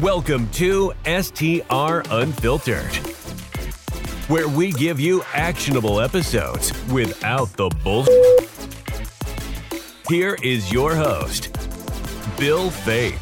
Welcome to STR Unfiltered, where we give you actionable episodes without the bull. Here is your host, Bill Faeth.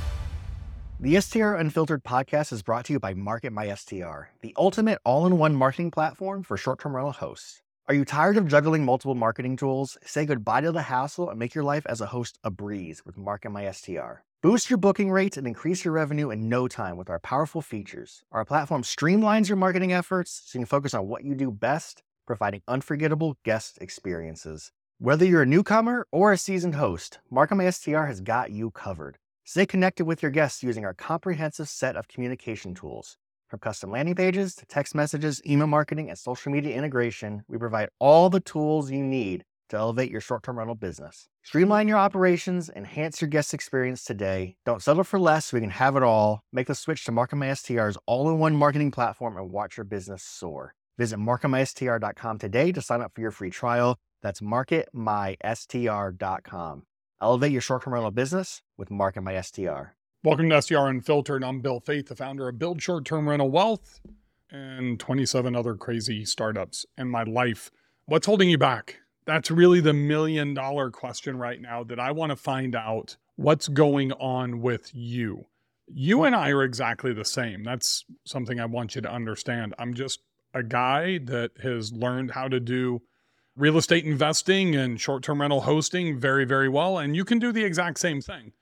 The STR Unfiltered podcast is brought to you by Market My STR, the ultimate all in one marketing platform for short term rental hosts. Are you tired of juggling multiple marketing tools? Say goodbye to the hassle and make your life as a host a breeze with Market My STR. Boost your booking rates and increase your revenue in no time with our powerful features. Our platform streamlines your marketing efforts so you can focus on what you do best, providing unforgettable guest experiences. Whether you're a newcomer or a seasoned host, Market My STR has got you covered. Stay connected with your guests using our comprehensive set of communication tools. From custom landing pages to text messages, email marketing, and social media integration, we provide all the tools you need to elevate your short term rental business. Hmm. Streamline your operations, enhance your guest experience today. Don't settle for less so we can have it all. Make the switch to MarketMySTR's all in one marketing platform and watch your business soar. Visit marketmystr.com today to sign up for your free trial. That's marketmystr.com. Elevate your short term rental business with MarketMySTR. Welcome to STR Unfiltered. I'm Bill Faeth, the founder of Build Short Term Rental Wealth and 27 other crazy startups in my life. What's holding you back? That's really the million dollar question right now that I want to find out what's going on with you. You and I are exactly the same. That's something I want you to understand. I'm just a guy that has learned how to do real estate investing and short term rental hosting very, very well. And you can do the exact same thing.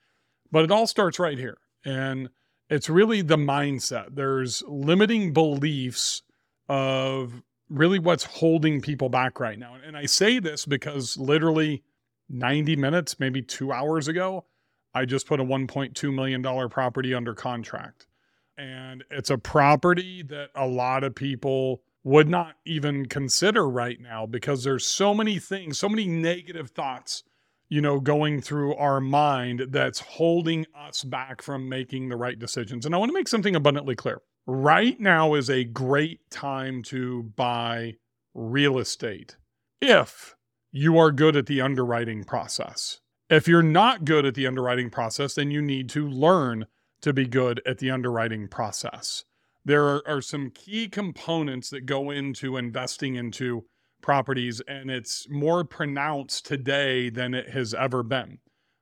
But it all starts right here. And it's really the mindset. There's limiting beliefs of really what's holding people back right now. And I say this because literally 90 minutes, maybe two hours ago, I just put a $1.2 million property under contract. And it's a property that a lot of people would not even consider right now because there's so many things, so many negative thoughts, you know, going through our mind that's holding us back from making the right decisions. And I want to make something abundantly clear. Right now is a great time to buy real estate if you are good at the underwriting process. If you're not good at the underwriting process, then you need to learn to be good at the underwriting process there are, are some key components that go into investing into properties, and it's more pronounced today than it has ever been.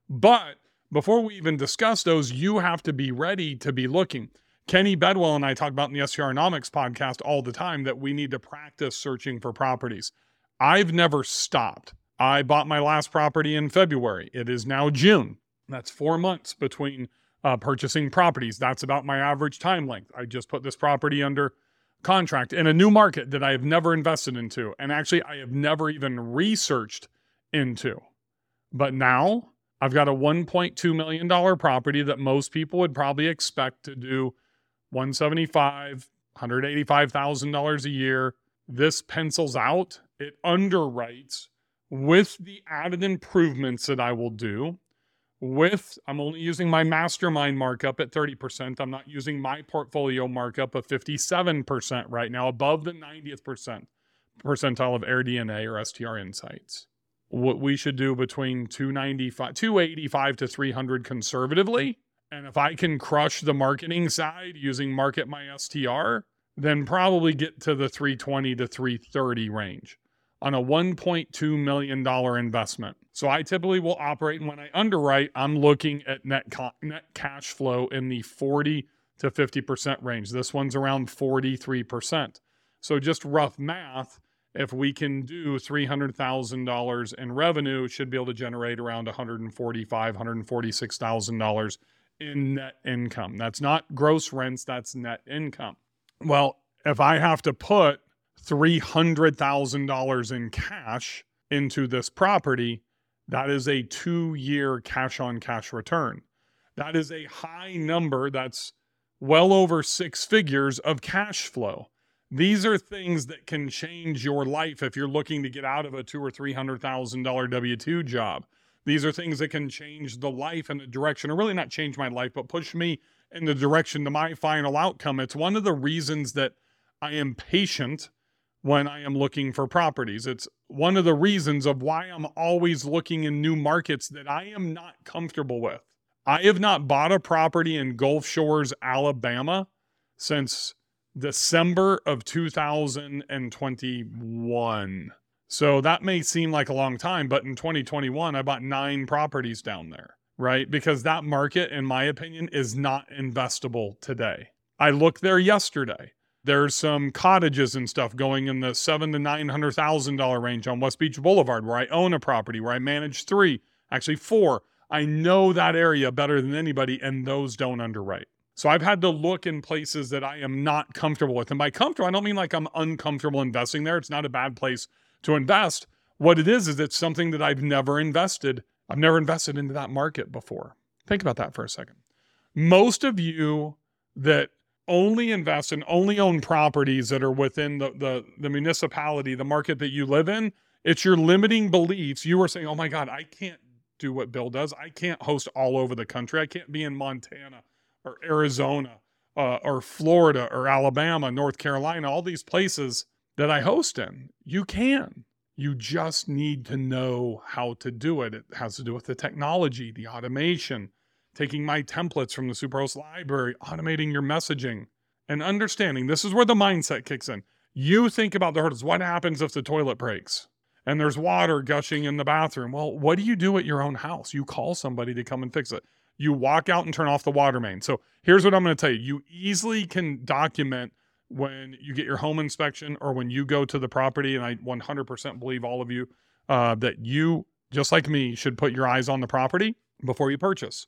But before we even discuss those, you have to be ready to be looking. Kenny Bedwell and I talk about in the STRonomics podcast all the time that we need to practice searching for properties. I've never stopped. I bought my last property in February. It is now June. That's four months between uh, purchasing properties. That's about my average time length. I just put this property under contract in a new market that I have never invested into. And actually, I have never even researched into. But now I've got a $1.2 million property that most people would probably expect to do 175 $185,000 a year. This pencils out. It underwrites with the added improvements that I will do with I'm only using my mastermind markup at 30%. I'm not using my portfolio markup of 57% right now, above the 90th percent percentile of AirDNA or STR Insights. What we should do between 295 285 to 300 conservatively. And if I can crush the marketing side using market my STR, then probably get to the 320 to 330 range on a $1.2 million investment. So I typically will operate, and when I underwrite, I'm looking at net, co- net cash flow in the 40 to 50% range. This one's around 43%. So just rough math, if we can do $300,000 in revenue, it should be able to generate around $145,000, $146,000 in net income. That's not gross rents, that's net income. Well, if I have to put $300,000 in cash into this property, that is a two year cash on cash return. That is a high number. That's well over six figures of cash flow. These are things that can change your life if you're looking to get out of a two or three hundred thousand dollar W two job. These are things that can change the life and the direction, or really not change my life, but push me in the direction to my final outcome. It's one of the reasons that I am patient when I am looking for properties. It's one of the reasons of why I'm always looking in new markets that I am not comfortable with. I have not bought a property in Gulf Shores, Alabama since December of 2021. So that may seem like a long time, but in 2021, I bought nine properties down there, right? Because that market, in my opinion, is not investable today. I looked there yesterday. There's some cottages and stuff going in the seven to nine hundred thousand dollar range on West Beach Boulevard, where I own a property, where I manage three, actually four. I know that area better than anybody, and those don't underwrite. So I've had to look in places that I am not comfortable with. And by comfortable, I don't mean like I'm uncomfortable investing there. It's not a bad place to invest. What it is, is it's something that I've never invested. I've never invested into that market before. Think about that for a second. Most of you that only invest and only own properties that are within the, the, the municipality, the market that you live in, it's your limiting beliefs. You are saying, oh my God, I can't do what Bill does. I can't host all over the country. I can't be in Montana or Arizona uh, or Florida or Alabama, North Carolina, all these places that I host in. You can. You just need to know how to do it. It has to do with the technology, the automation, taking my templates from the Superhost library, automating your messaging, and understanding this is where the mindset kicks in. You think about the hurdles. What happens if the toilet breaks and there's water gushing in the bathroom? Well, what do you do at your own house? You call somebody to come and fix it you walk out and turn off the water main. So here's what I'm going to tell you you easily can document when you get your home inspection or when you go to the property. And I 100% believe all of you uh, that you, just like me, should put your eyes on the property before you purchase.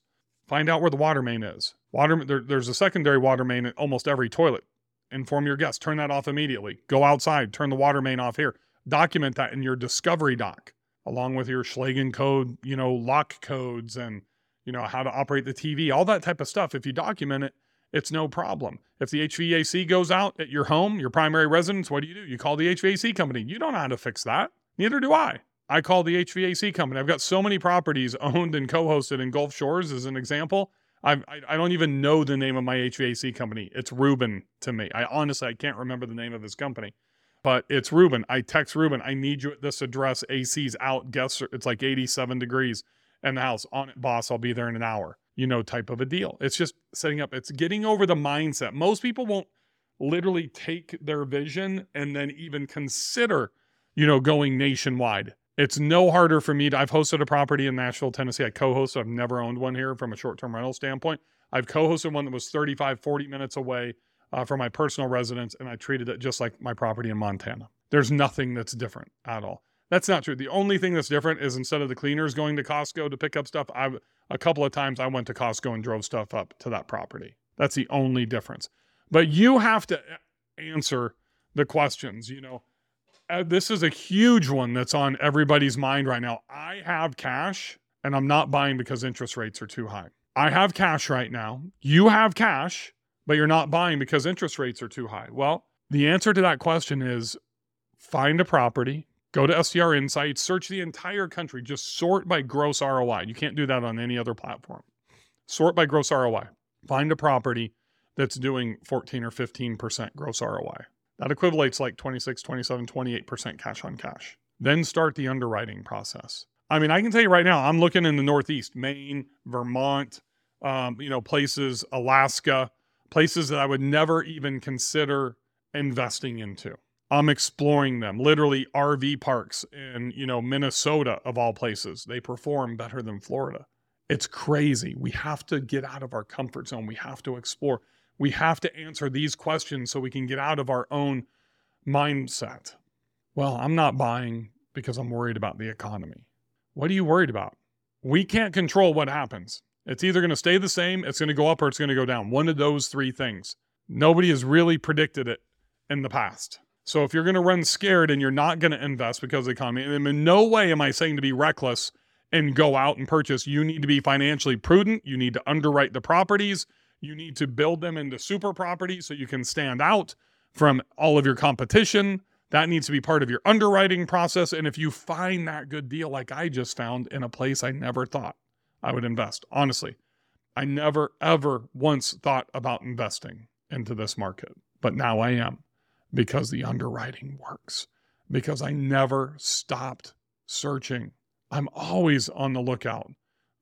Find out where the water main is. Water, there, there's a secondary water main at almost every toilet. Inform your guests. Turn that off immediately. Go outside. Turn the water main off here. Document that in your discovery doc, along with your Schlage code, you know, lock codes and you know, how to operate the TV, all that type of stuff. If you document it, it's no problem. If the HVAC goes out at your home, your primary residence, what do you do? You call the HVAC company. You don't know how to fix that. Neither do I. I call the HVAC company. I've got so many properties owned and co-hosted in Gulf Shores as an example. I, I don't even know the name of my HVAC company. It's Ruben to me. I honestly I can't remember the name of his company, but it's Ruben. I text Ruben. I need you at this address. AC's out. Guess it's like 87 degrees and the house on it, boss, I'll be there in an hour, you know, type of a deal. It's just setting up, it's getting over the mindset. Most people won't literally take their vision and then even consider, you know, going nationwide. It's no harder for me to, I've hosted a property in Nashville, Tennessee. I co hosted, I've never owned one here from a short term rental standpoint. I've co hosted one that was 35, 40 minutes away uh, from my personal residence, and I treated it just like my property in Montana. There's nothing that's different at all. That's not true. The only thing that's different is instead of the cleaners going to Costco to pick up stuff, I a couple of times I went to Costco and drove stuff up to that property. That's the only difference. But you have to answer the questions, you know. Uh, this is a huge one that's on everybody's mind right now. I have cash and I'm not buying because interest rates are too high. I have cash right now. You have cash, but you're not buying because interest rates are too high. Well, the answer to that question is find a property, Go to STR Insights, search the entire country, just sort by gross ROI. You can't do that on any other platform. Sort by gross ROI. Find a property that's doing 14 or 15% gross ROI. That equates like 26, 27, 28% cash on cash. Then start the underwriting process. I mean, I can tell you right now, I'm looking in the Northeast, Maine, Vermont, um, you know, places, Alaska, places that I would never even consider investing into. I'm exploring them. Literally RV parks in, you know, Minnesota of all places. They perform better than Florida. It's crazy. We have to get out of our comfort zone. We have to explore. We have to answer these questions so we can get out of our own mindset. Well, I'm not buying because I'm worried about the economy. What are you worried about? We can't control what happens. It's either going to stay the same, it's going to go up, or it's going to go down. One of those three things. Nobody has really predicted it in the past. So if you're going to run scared and you're not going to invest because of the economy, and in no way am I saying to be reckless and go out and purchase. You need to be financially prudent. You need to underwrite the properties. You need to build them into super properties so you can stand out from all of your competition. That needs to be part of your underwriting process. And if you find that good deal, like I just found in a place I never thought I would invest, honestly, I never, ever once thought about investing into this market, but now I am because the underwriting works, because I never stopped searching. I'm always on the lookout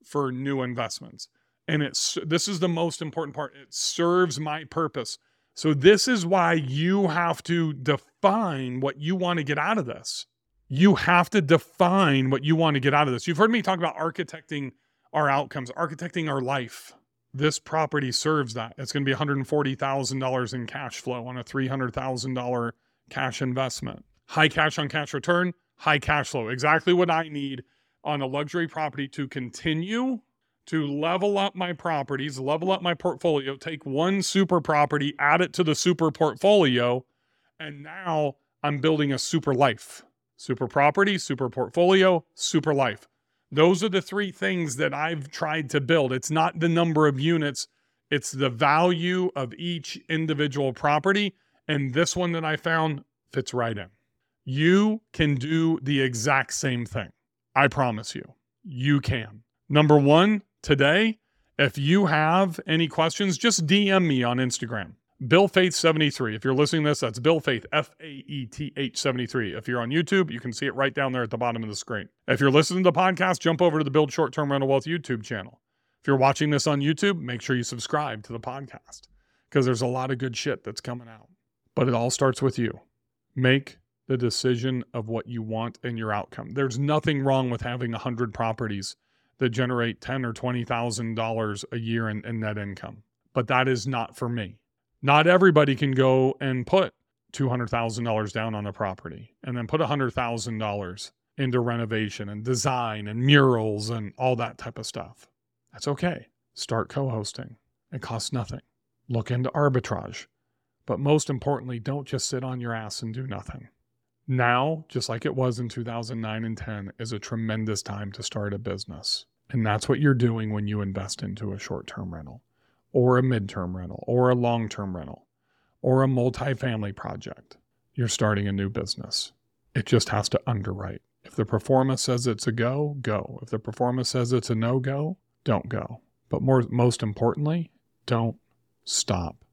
for new investments. and it's this is the most important part. It serves my purpose. So this is why you have to define what you want to get out of this. You have to define what you want to get out of this. You've heard me talk about architecting our outcomes, architecting our life. This property serves that. It's going to be $140,000 in cash flow on a $300,000 cash investment. High cash on cash return, high cash flow. Exactly what I need on a luxury property to continue to level up my properties, level up my portfolio, take one super property, add it to the super portfolio, and now I'm building a super life. Super property, super portfolio, super life. Those are the three things that I've tried to build. It's not the number of units, it's the value of each individual property. And this one that I found fits right in. You can do the exact same thing. I promise you, you can. Number one, today, if you have any questions, just DM me on Instagram. Bill Faeth 73. If you're listening to this, that's Bill Faeth, F A E T H 73. If you're on YouTube, you can see it right down there at the bottom of the screen. If you're listening to the podcast, jump over to the Build Short Term Rental Wealth YouTube channel. If you're watching this on YouTube, make sure you subscribe to the podcast because there's a lot of good shit that's coming out. But it all starts with you. Make the decision of what you want and your outcome. There's nothing wrong with having 100 properties that generate ten or twenty thousand dollars a year in, in net income. But that is not for me. Not everybody can go and put two hundred thousand dollars down on a property and then put hundred thousand dollars into renovation and design and murals and all that type of stuff. That's okay. Start co-hosting. It costs nothing. Look into arbitrage. But most importantly, don't just sit on your ass and do nothing. Now, just like it was in 2009 and 10, is a tremendous time to start a business. And that's what you're doing when you invest into a short term rental, or a midterm rental, or a long term rental, or a multifamily project. You're starting a new business. It just has to underwrite. If the performance says it's a go, go. If the performance says it's a no go, don't go. But more, most importantly, don't stop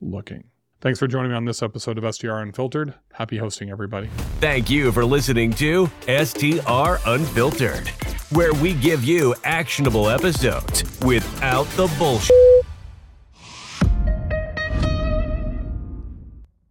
looking. Thanks for joining me on this episode of STR Unfiltered. Happy hosting, everybody. Thank you for listening to STR Unfiltered, where we give you actionable episodes without the bullshit.